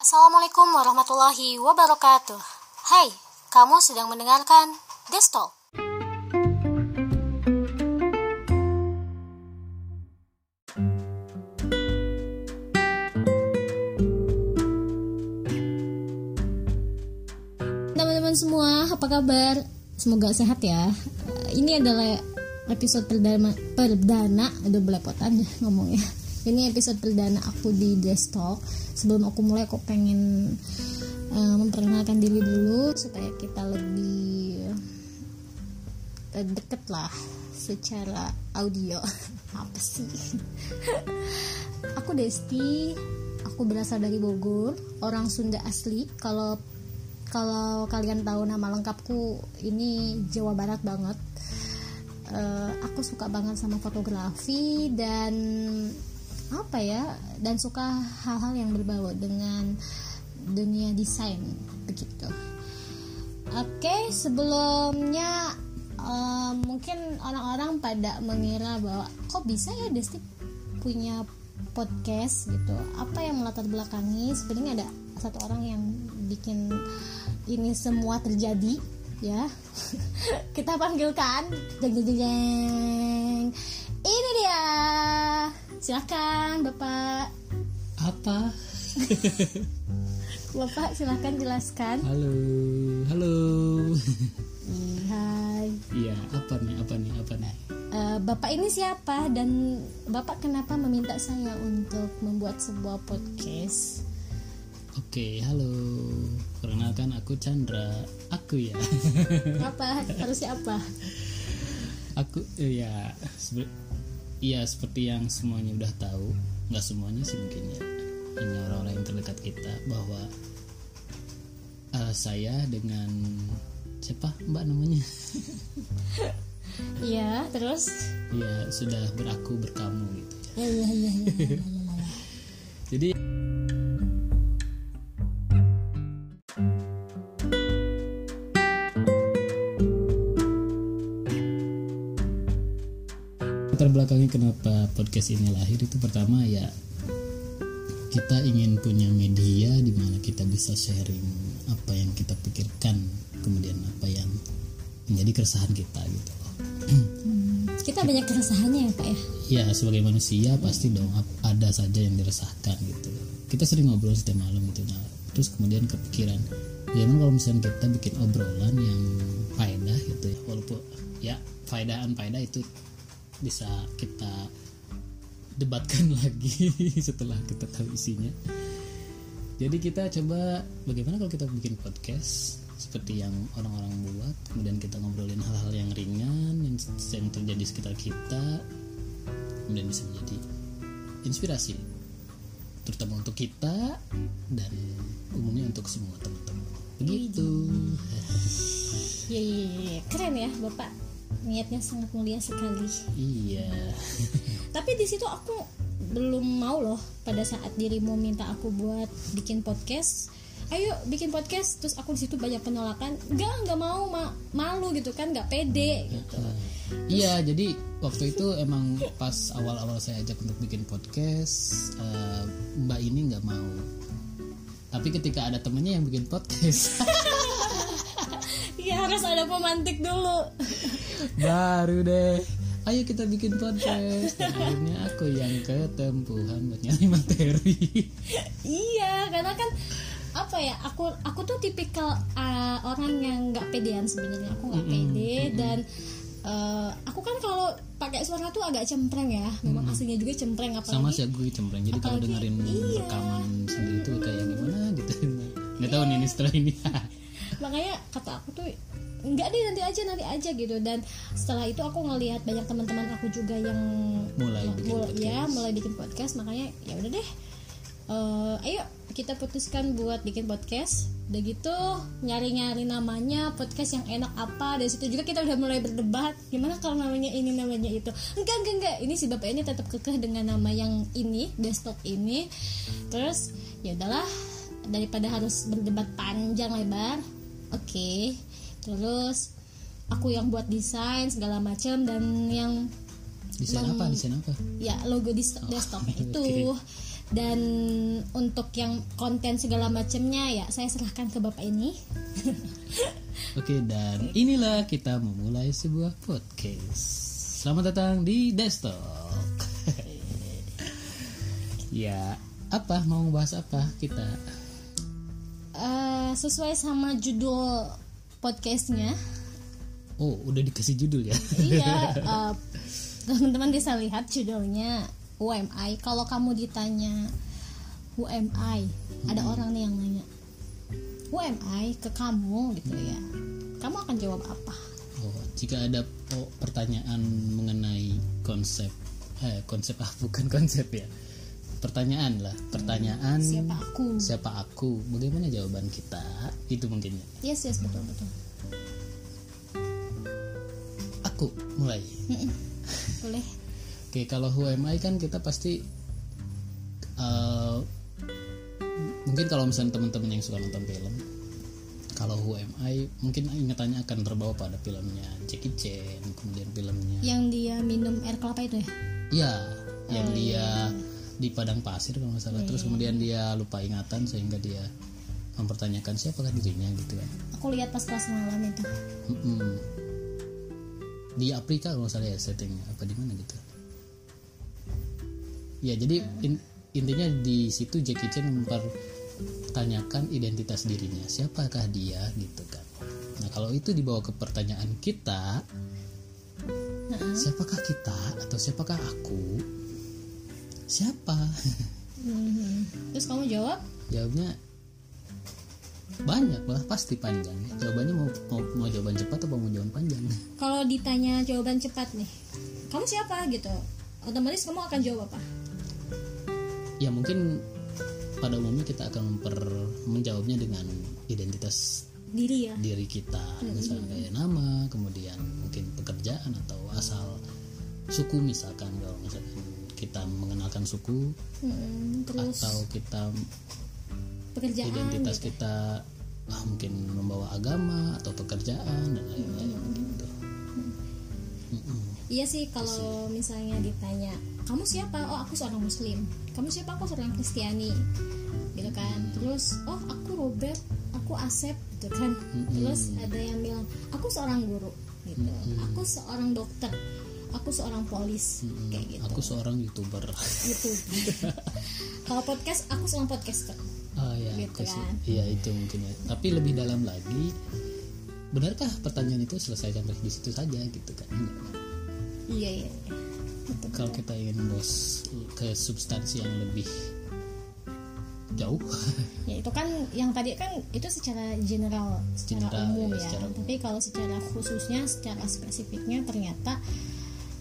Assalamualaikum warahmatullahi wabarakatuh. Hai, kamu sedang mendengarkan Desktop. Teman-teman semua, apa kabar? Semoga sehat ya. Ini adalah episode perdana perdana udah belepotan ya ngomongnya. Ini episode perdana aku di desktop. Sebelum aku mulai aku pengen eh, memperkenalkan diri dulu supaya kita lebih eh, deket lah secara audio. Apa sih? aku Desti. Aku berasal dari Bogor, orang Sunda asli. Kalau kalau kalian tahu nama lengkapku ini Jawa Barat banget Eh, aku suka banget sama fotografi dan apa ya dan suka hal-hal yang berbau dengan dunia desain begitu. Oke sebelumnya eh, mungkin orang-orang pada mengira bahwa kok bisa ya Desti punya podcast? gitu. Apa yang melatar belakangi? Sebenarnya ada satu orang yang bikin ini semua terjadi ya. Kita panggilkan jeng jeng jeng. ini dia silakan bapak Apa? bapak silakan jelaskan Halo, halo. Hmm, hai Iya, apa nih, apa nih, apa nih? Eh, bapak ini siapa dan bapak kenapa meminta saya untuk membuat sebuah podcast Oke, halo. Perkenalkan aku Chandra. Aku ya. apa harusnya apa aku eh, ya Iya, seperti yang semuanya udah tahu. Nggak semuanya sih mungkin ya. Hanya orang-orang yang terdekat kita bahwa eh, saya dengan siapa Mbak namanya? iya terus Iya, sudah beraku berkamu gitu. ya ya ya ya, ya, ya, ya. Jadi podcast ini lahir itu pertama ya kita ingin punya media di mana kita bisa sharing apa yang kita pikirkan kemudian apa yang menjadi keresahan kita gitu. Hmm, kita banyak keresahannya ya pak ya? Ya sebagai manusia pasti dong ada saja yang diresahkan gitu. Kita sering ngobrol setiap malam gitu nah terus kemudian kepikiran gimana kalau misalnya kita bikin obrolan yang faedah gitu ya walaupun ya faedahan faedah itu bisa kita debatkan lagi setelah kita tahu isinya. Jadi kita coba bagaimana kalau kita bikin podcast seperti yang orang-orang buat kemudian kita ngobrolin hal-hal yang ringan yang, yang terjadi di sekitar kita kemudian bisa menjadi inspirasi terutama untuk kita dan umumnya untuk semua teman-teman. Begitu. Iya. keren ya bapak niatnya sangat mulia sekali. Iya. Tapi di situ aku belum mau loh pada saat dirimu minta aku buat bikin podcast ayo bikin podcast. Terus aku di situ banyak penolakan. Enggak nggak mau ma- malu gitu kan nggak pede gitu. Iya jadi waktu itu emang pas awal-awal saya ajak untuk bikin podcast eh, mbak ini nggak mau. Tapi ketika ada temennya yang bikin podcast. Iya harus ada pemantik dulu baru deh. Ayo kita bikin podcast. Dan akhirnya aku yang ketempuhan buat nyari materi. Iya karena kan apa ya aku aku tuh tipikal uh, orang yang nggak pedean sebenarnya. Aku nggak pede dan uh, aku kan kalau pakai suara tuh agak cempreng ya. Memang aslinya juga cempreng apalagi sama sih gue cempreng. Jadi kalau dengerin iya. rekaman sendiri tuh kayak gimana gitu. Nggak tahu nih ini setelah ini. Makanya kata aku tuh enggak deh nanti aja nanti aja gitu. Dan setelah itu aku ngelihat banyak teman-teman aku juga yang mulai bikin mul- podcast. ya mulai bikin podcast. Makanya ya udah deh. Eh, ayo kita putuskan buat bikin podcast. Udah gitu nyari-nyari namanya podcast yang enak apa. Dari situ juga kita udah mulai berdebat. Gimana kalau namanya ini namanya itu? Enggak enggak enggak. Ini si bapak ini tetap kekeh dengan nama yang ini desktop ini. Terus ya udahlah. Daripada harus berdebat panjang lebar oke terus aku yang buat desain segala macam dan yang desain apa? Desain apa? Ya logo di desktop itu. Dan untuk yang konten segala macamnya ya saya serahkan ke bapak ini. Oke dan inilah kita memulai sebuah podcast. Selamat datang di Desktop. ya apa? Mau bahas apa kita? Eh, sesuai sama judul podcastnya. Oh udah dikasih judul ya? iya eh, teman-teman bisa lihat judulnya UMI kalau kamu ditanya UMI ada orang nih yang nanya UMI ke kamu gitu ya. Kamu akan jawab apa? Oh jika ada oh, pertanyaan mengenai konsep eh konsep ah bukan konsep ya pertanyaan lah pertanyaan siapa aku? siapa aku? Bagaimana jawaban kita? Itu mungkin. Ya yes yes betul betul. Aku mulai. Boleh. Oke, kalau Who Am I kan kita pasti eh, mungkin kalau misalnya teman-teman yang suka nonton film, kalau Who Am I mungkin ingatannya akan terbawa pada filmnya Jackie Chan, kemudian filmnya yang dia minum air kelapa itu ya? Ya, yang dia di padang pasir kalau nggak salah, terus kemudian dia lupa ingatan sehingga dia mempertanyakan siapakah dirinya gitu kan. aku lihat pas kelas malam itu Mm-mm. Di Afrika kalau nggak salah ya settingnya apa di mana gitu. Ya jadi in- intinya di situ Jackie Chan mempertanyakan identitas dirinya, siapakah dia gitu kan. Nah kalau itu dibawa ke pertanyaan kita, siapakah kita atau siapakah aku? Siapa? Mhm. terus kamu jawab Jawabnya banyak lah pasti panjang. Jawabannya mau mau, mau jawaban cepat atau mau jawaban panjang? kalau ditanya jawaban cepat nih kamu siapa gitu otomatis kamu akan jawab apa ya mungkin pada umumnya kita akan memper menjawabnya dengan identitas diri ya diri kita misalnya kayak nama kemudian mungkin pekerjaan atau asal suku misalkan kalau misalkan kita mengenalkan suku Hmm, terus atau kita pekerjaan identitas gitu. kita ah, mungkin membawa agama atau pekerjaan dan lain-lain gitu Mm-mm. Iya sih kalau misalnya ditanya kamu siapa? Oh aku seorang muslim. Kamu siapa? Aku seorang Kristiani. Gitu kan. Terus oh aku Robert, aku Asep gitu kan. Terus ada yang bilang aku seorang guru gitu. Aku seorang dokter. Aku seorang polis kayak gitu. aku seorang youtuber Gitu. kalau podcast aku seorang podcaster. Ah ya, Gitu kan. Iya itu mungkin ya. Tapi lebih dalam lagi, benarkah pertanyaan itu selesai sampai di situ saja gitu kan? Iya iya. iya. Kalau kita ingin bos ke substansi yang lebih jauh, ya itu kan yang tadi kan itu secara general secara General, umum ya, ya secara umum. tapi kalau secara khususnya secara spesifiknya ternyata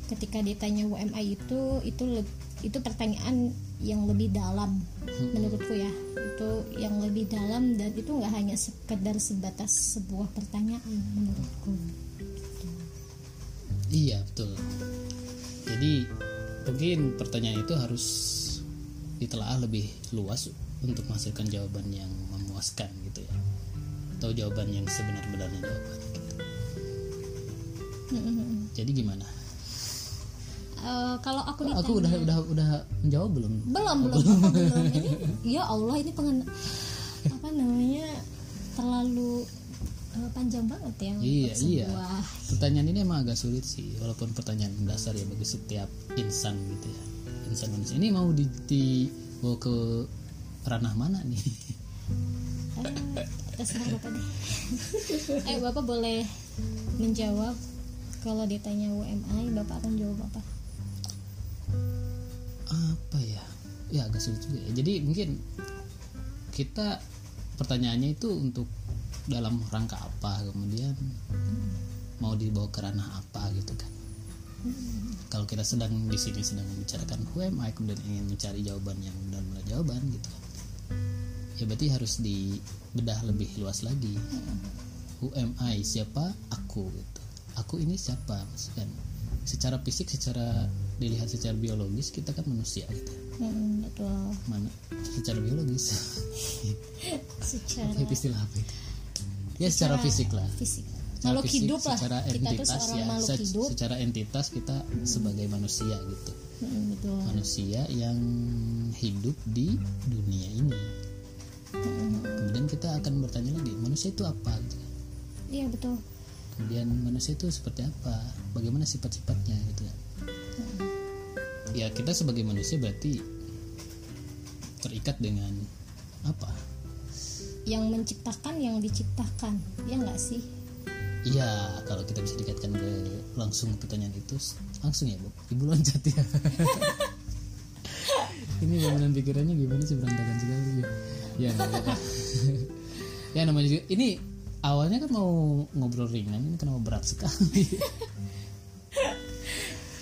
ketika ditanya UMI itu itu itu pertanyaan yang lebih dalam Hmm. menurutku ya itu yang lebih dalam dan itu nggak hanya sekedar sebatas sebuah pertanyaan menurutku iya betul. Jadi mungkin pertanyaan itu harus ditelaah lebih luas untuk menghasilkan jawaban yang memuaskan gitu ya, atau jawaban yang sebenar-benarnya jawaban. Gitu. Jadi gimana? Eh, kalau aku ditanya aku udah udah udah menjawab belum? belum belum belum ini ya Allah ini pengen apa namanya terlalu eh, panjang banget ya Iya, iya. Pertanyaan ini emang agak sulit sih, walaupun pertanyaan dasar ya bagi setiap insan gitu ya. Insan manusia ini mau di, dibawa ke ranah mana nih? eh, terserah bapak deh eh bapak boleh menjawab kalau ditanya UMI bapak akan jawab apa Apa ya? Ya agak sulit juga ya. Jadi mungkin kita pertanyaannya itu untuk dalam rangka apa, kemudian mau dibawa ke ranah apa gitu kan? Kalau kita sedang di sini sedang membicarakan who am I, kemudian ingin mencari jawaban yang benar-benar jawaban gitu kan? Ya berarti harus dibedah lebih luas lagi. Who am I? Siapa aku gitu. Aku ini siapa? Kan secara fisik, secara dilihat secara biologis kita kan manusia gitu. Hmm, betul Mana secara biologis? secara istilah apa itu? Ya secara fisik lah. fisik secara Makhluk fisik, hidup lah. secara Kita tuh entitas ya makhluk se- hidup. secara entitas kita sebagai manusia gitu Mm, betul manusia yang hidup di dunia ini kemudian kita akan bertanya lagi manusia itu apa iya betul kemudian manusia itu seperti apa bagaimana sifat-sifatnya gitu kan ya kita sebagai manusia berarti terikat dengan apa yang menciptakan yang diciptakan ya nggak sih Iya, kalau kita bisa dikaitkan ke langsung pertanyaan itu langsung ya, Bu. Ibu loncat ya. Ini bangunan pikirannya gimana sih berantakan sekali ya. Ya, ya namanya juga ini awalnya kan mau ngobrol ringan, ini kenapa berat sekali?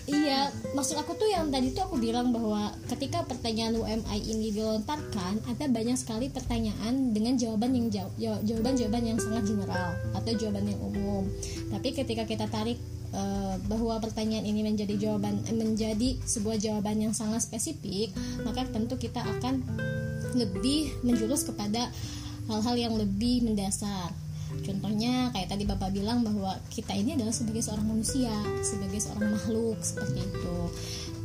Iya, maksud aku tuh yang tadi tuh aku bilang bahwa ketika pertanyaan UMI ini dilontarkan, ada banyak sekali pertanyaan dengan jawaban yang jauh, jawaban-jawaban yang sangat general atau jawaban yang umum. Tapi ketika kita tarik eh, bahwa pertanyaan ini menjadi jawaban eh, menjadi sebuah jawaban yang sangat spesifik, maka tentu kita akan lebih menjurus kepada hal-hal yang lebih mendasar. Contohnya kayak tadi Bapak bilang bahwa kita ini adalah sebagai seorang manusia, sebagai seorang makhluk seperti itu.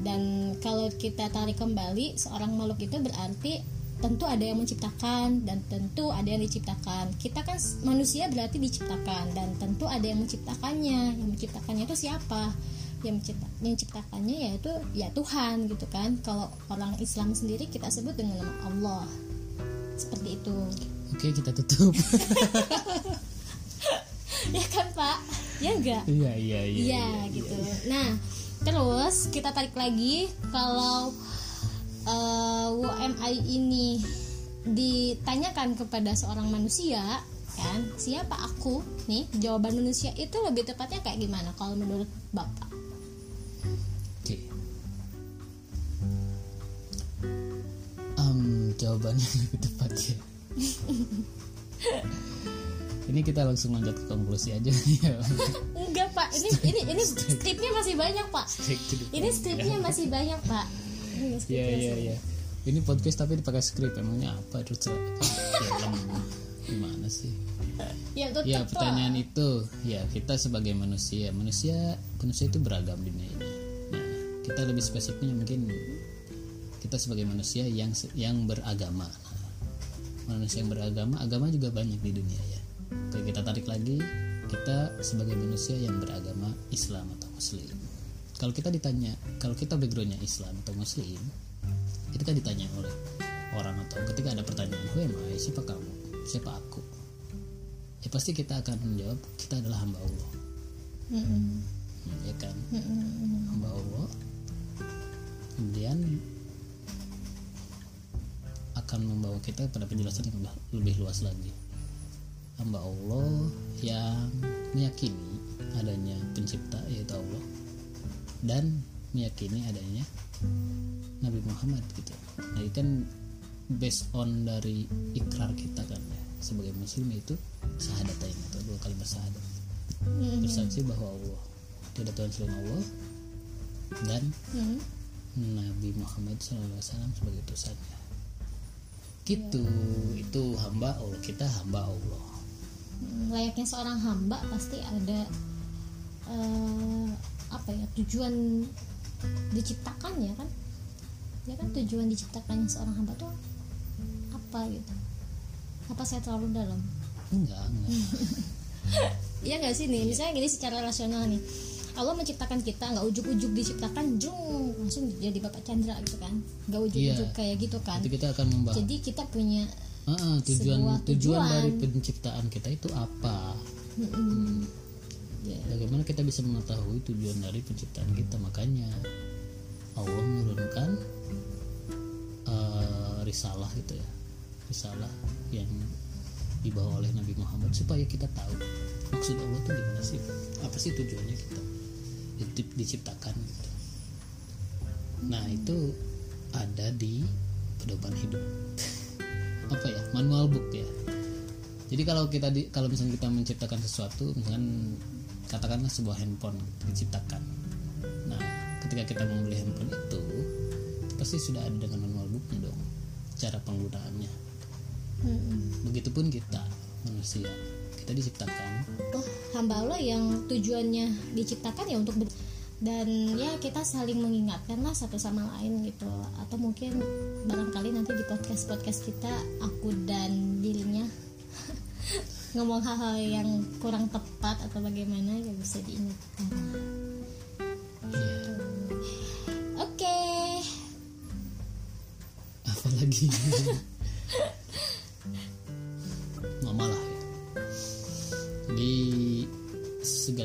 Dan kalau kita tarik kembali, seorang makhluk itu berarti tentu ada yang menciptakan dan tentu ada yang diciptakan. Kita kan manusia berarti diciptakan dan tentu ada yang menciptakannya. Yang menciptakannya itu siapa? Yang mencipta, menciptakannya yaitu ya Tuhan gitu kan. Kalau orang Islam sendiri kita sebut dengan nama Allah. Seperti itu. Oke, kita tutup. ya kan Pak? Ya enggak? Iya, iya, iya. Iya gitu. Nah, terus kita tarik lagi kalau eh, UMI ini ditanyakan kepada seorang manusia kan siapa aku nih jawaban manusia itu lebih tepatnya kayak gimana kalau menurut bapak Oke. Jawabannya lebih tepat ya. Ini kita langsung loncat ke konklusi aja ya. enggak pak ini ini ini skripnya masih banyak pak ini skripnya masih banyak pak Iya iya iya. Ini podcast tapi dipakai skrip emangnya apa itu film gimana sih? ya Ya Pak. pertanyaan itu ya kita sebagai manusia manusia manusia itu beragam di dunia ini. Nah kita lebih spesifiknya mungkin kita sebagai manusia yang yang beragama. Nah, manusia yang beragama agama juga banyak di dunia ya. Oke kita tarik lagi kita sebagai manusia yang beragama Islam atau Muslim. Kalau kita ditanya kalau kita backgroundnya Islam atau Muslim kita kan ditanya oleh orang atau ketika ada pertanyaan who am I? siapa kamu siapa aku ya pasti kita akan menjawab kita adalah hamba Allah Mm-mm. Hmm, ya kan Mm-mm. hamba Allah kemudian akan membawa kita pada penjelasan yang lebih- lebih luas lagi hamba Allah yang meyakini adanya pencipta yaitu Allah. Dan meyakini adanya Nabi Muhammad gitu. Nah itu kan based on dari ikrar kita kan ya. Sebagai muslim itu sahadatain atau dua kalimat syahadat. Bersaksi bahwa Allah tidak Tuhan selain Allah dan Mm-mm. Nabi Muhammad SAW sebagai utusannya gitu. Itu hamba Allah kita hamba Allah layaknya seorang hamba pasti ada eh, apa ya tujuan diciptakannya kan? Ya kan tujuan diciptakannya seorang hamba tuh apa gitu? Apa saya terlalu dalam? Enggak enggak. Iya nggak sih nih? Misalnya gini secara rasional nih. Allah menciptakan kita nggak ujuk-ujuk diciptakan jung langsung jadi bapak Chandra gitu kan? Nggak ujuk-ujuk Iya. kayak gitu kan? Itu kita akan membahas. Jadi kita punya Ah, tujuan sebuah tujuan tujuan. dari penciptaan kita itu apa? Mm-mm, ya, bagaimana kita bisa mengetahui tujuan dari penciptaan kita? Makanya Allah menurunkan eh, risalah gitu ya. Risalah yang dibawa oleh Nabi Muhammad supaya kita tahu maksud Allah itu gimana sih? Apa sih tujuannya kita di- diciptakan gitu. nah itu ada di pedoman hidup apa ya manual book ya. Jadi kalau kita di, kalau misalnya kita menciptakan sesuatu misalkan katakanlah sebuah handphone diciptakan. Nah ketika kita membeli handphone itu pasti sudah ada dengan manual booknya dong cara penggunaannya. Mm-mm. begitupun kita manusia. Kita kita diciptakan. Oh hamba Allah yang tujuannya diciptakan ya untuk ber- dan ya kita saling mengingatkan lah satu sama lain gitu. Atau mungkin barangkali nanti di podcast podcast kita aku dan dirinya ngomong hal-hal yang kurang tepat atau bagaimana ya bisa diingatkan. Iya. oke. Apa lagi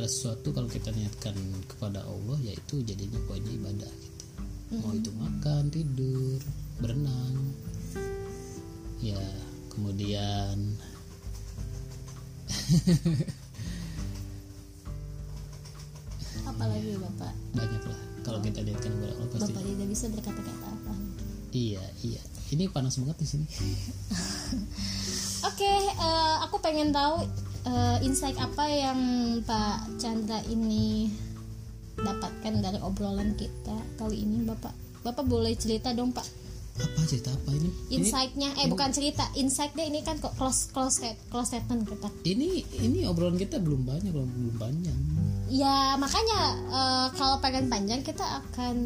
segala sesuatu kalau kita niatkan kepada Allah yaitu jadinya pokoknya ibadah gitu. Mau itu makan tidur berenang ya kemudian apalagi bapak? banyak lah kalau kita niatkan kepada Allah pasti bapak tidak bisa berkata-kata apa? Iya iya. Ini panas banget di sini. Oke, eh, aku pengen tahu eh, insight apa yang Pak Chandra ini dapatkan dari obrolan kita kali ini, Bapak. Bapak boleh cerita dong, Pak. apa cerita apa ini Insight-nya, eh bukan cerita, insight-nya ini kan kok close close close statement kita. ini ini obrolan kita belum banyak belum belum panjang Ya makanya eh, kalau pengen panjang kita akan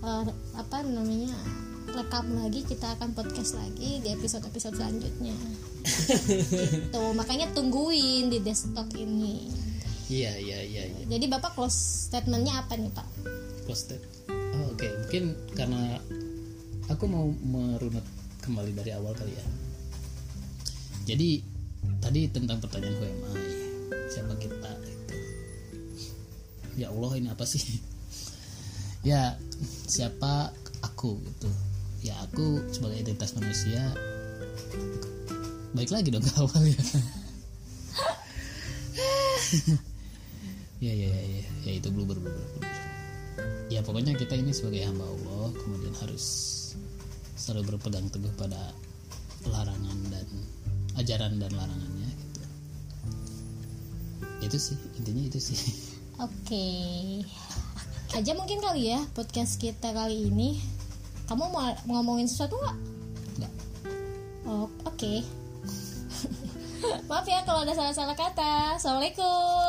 eh, apa namanya rekam lagi, kita akan podcast lagi di episode-episode selanjutnya. Gitu, makanya tungguin di desktop ini. iya iya iya iya Jadi Bapak close statementnya apa nih Pak? Posted. Oh, Oke, mungkin karena aku mau merunut kembali dari awal kali ya. Jadi tadi tentang pertanyaan who am I? Siapa kita? Gitu. Ya Allah ini apa sih? ya siapa aku gitu. Ya aku sebagai identitas manusia baik lagi dong ke awal ya. ya ya ya ya, ya itu bluber bluber ya pokoknya kita ini sebagai hamba Allah kemudian harus selalu berpegang teguh pada larangan dan ajaran dan larangannya gitu itu sih intinya itu sih Oke. Aja mungkin kali ya podcast kita kali ini. Kamu mau ngomongin sesuatu nggak? Nggak. Oh, oke. Maaf ya kalau ada salah-salah kata. Assalamualaikum.